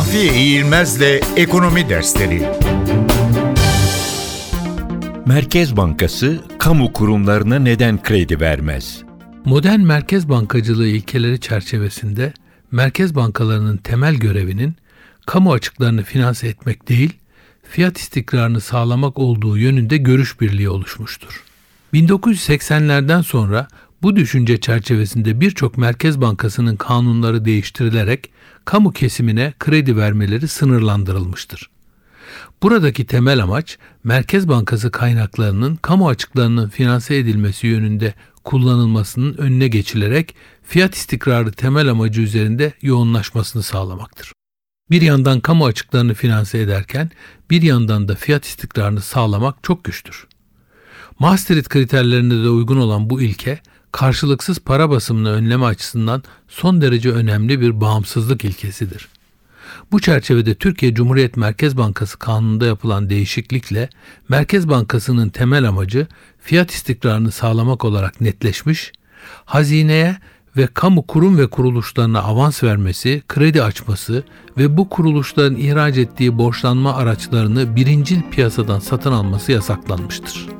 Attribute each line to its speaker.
Speaker 1: Mahfiye İğilmez'le Ekonomi Dersleri
Speaker 2: Merkez Bankası kamu kurumlarına neden kredi vermez?
Speaker 3: Modern merkez bankacılığı ilkeleri çerçevesinde merkez bankalarının temel görevinin kamu açıklarını finanse etmek değil, fiyat istikrarını sağlamak olduğu yönünde görüş birliği oluşmuştur. 1980'lerden sonra bu düşünce çerçevesinde birçok merkez bankasının kanunları değiştirilerek kamu kesimine kredi vermeleri sınırlandırılmıştır. Buradaki temel amaç Merkez Bankası kaynaklarının kamu açıklarının finanse edilmesi yönünde kullanılmasının önüne geçilerek fiyat istikrarı temel amacı üzerinde yoğunlaşmasını sağlamaktır. Bir yandan kamu açıklarını finanse ederken bir yandan da fiyat istikrarını sağlamak çok güçtür. Maastricht kriterlerine de uygun olan bu ilke karşılıksız para basımını önleme açısından son derece önemli bir bağımsızlık ilkesidir. Bu çerçevede Türkiye Cumhuriyet Merkez Bankası kanununda yapılan değişiklikle Merkez Bankası'nın temel amacı fiyat istikrarını sağlamak olarak netleşmiş, hazineye ve kamu kurum ve kuruluşlarına avans vermesi, kredi açması ve bu kuruluşların ihraç ettiği borçlanma araçlarını birincil piyasadan satın alması yasaklanmıştır.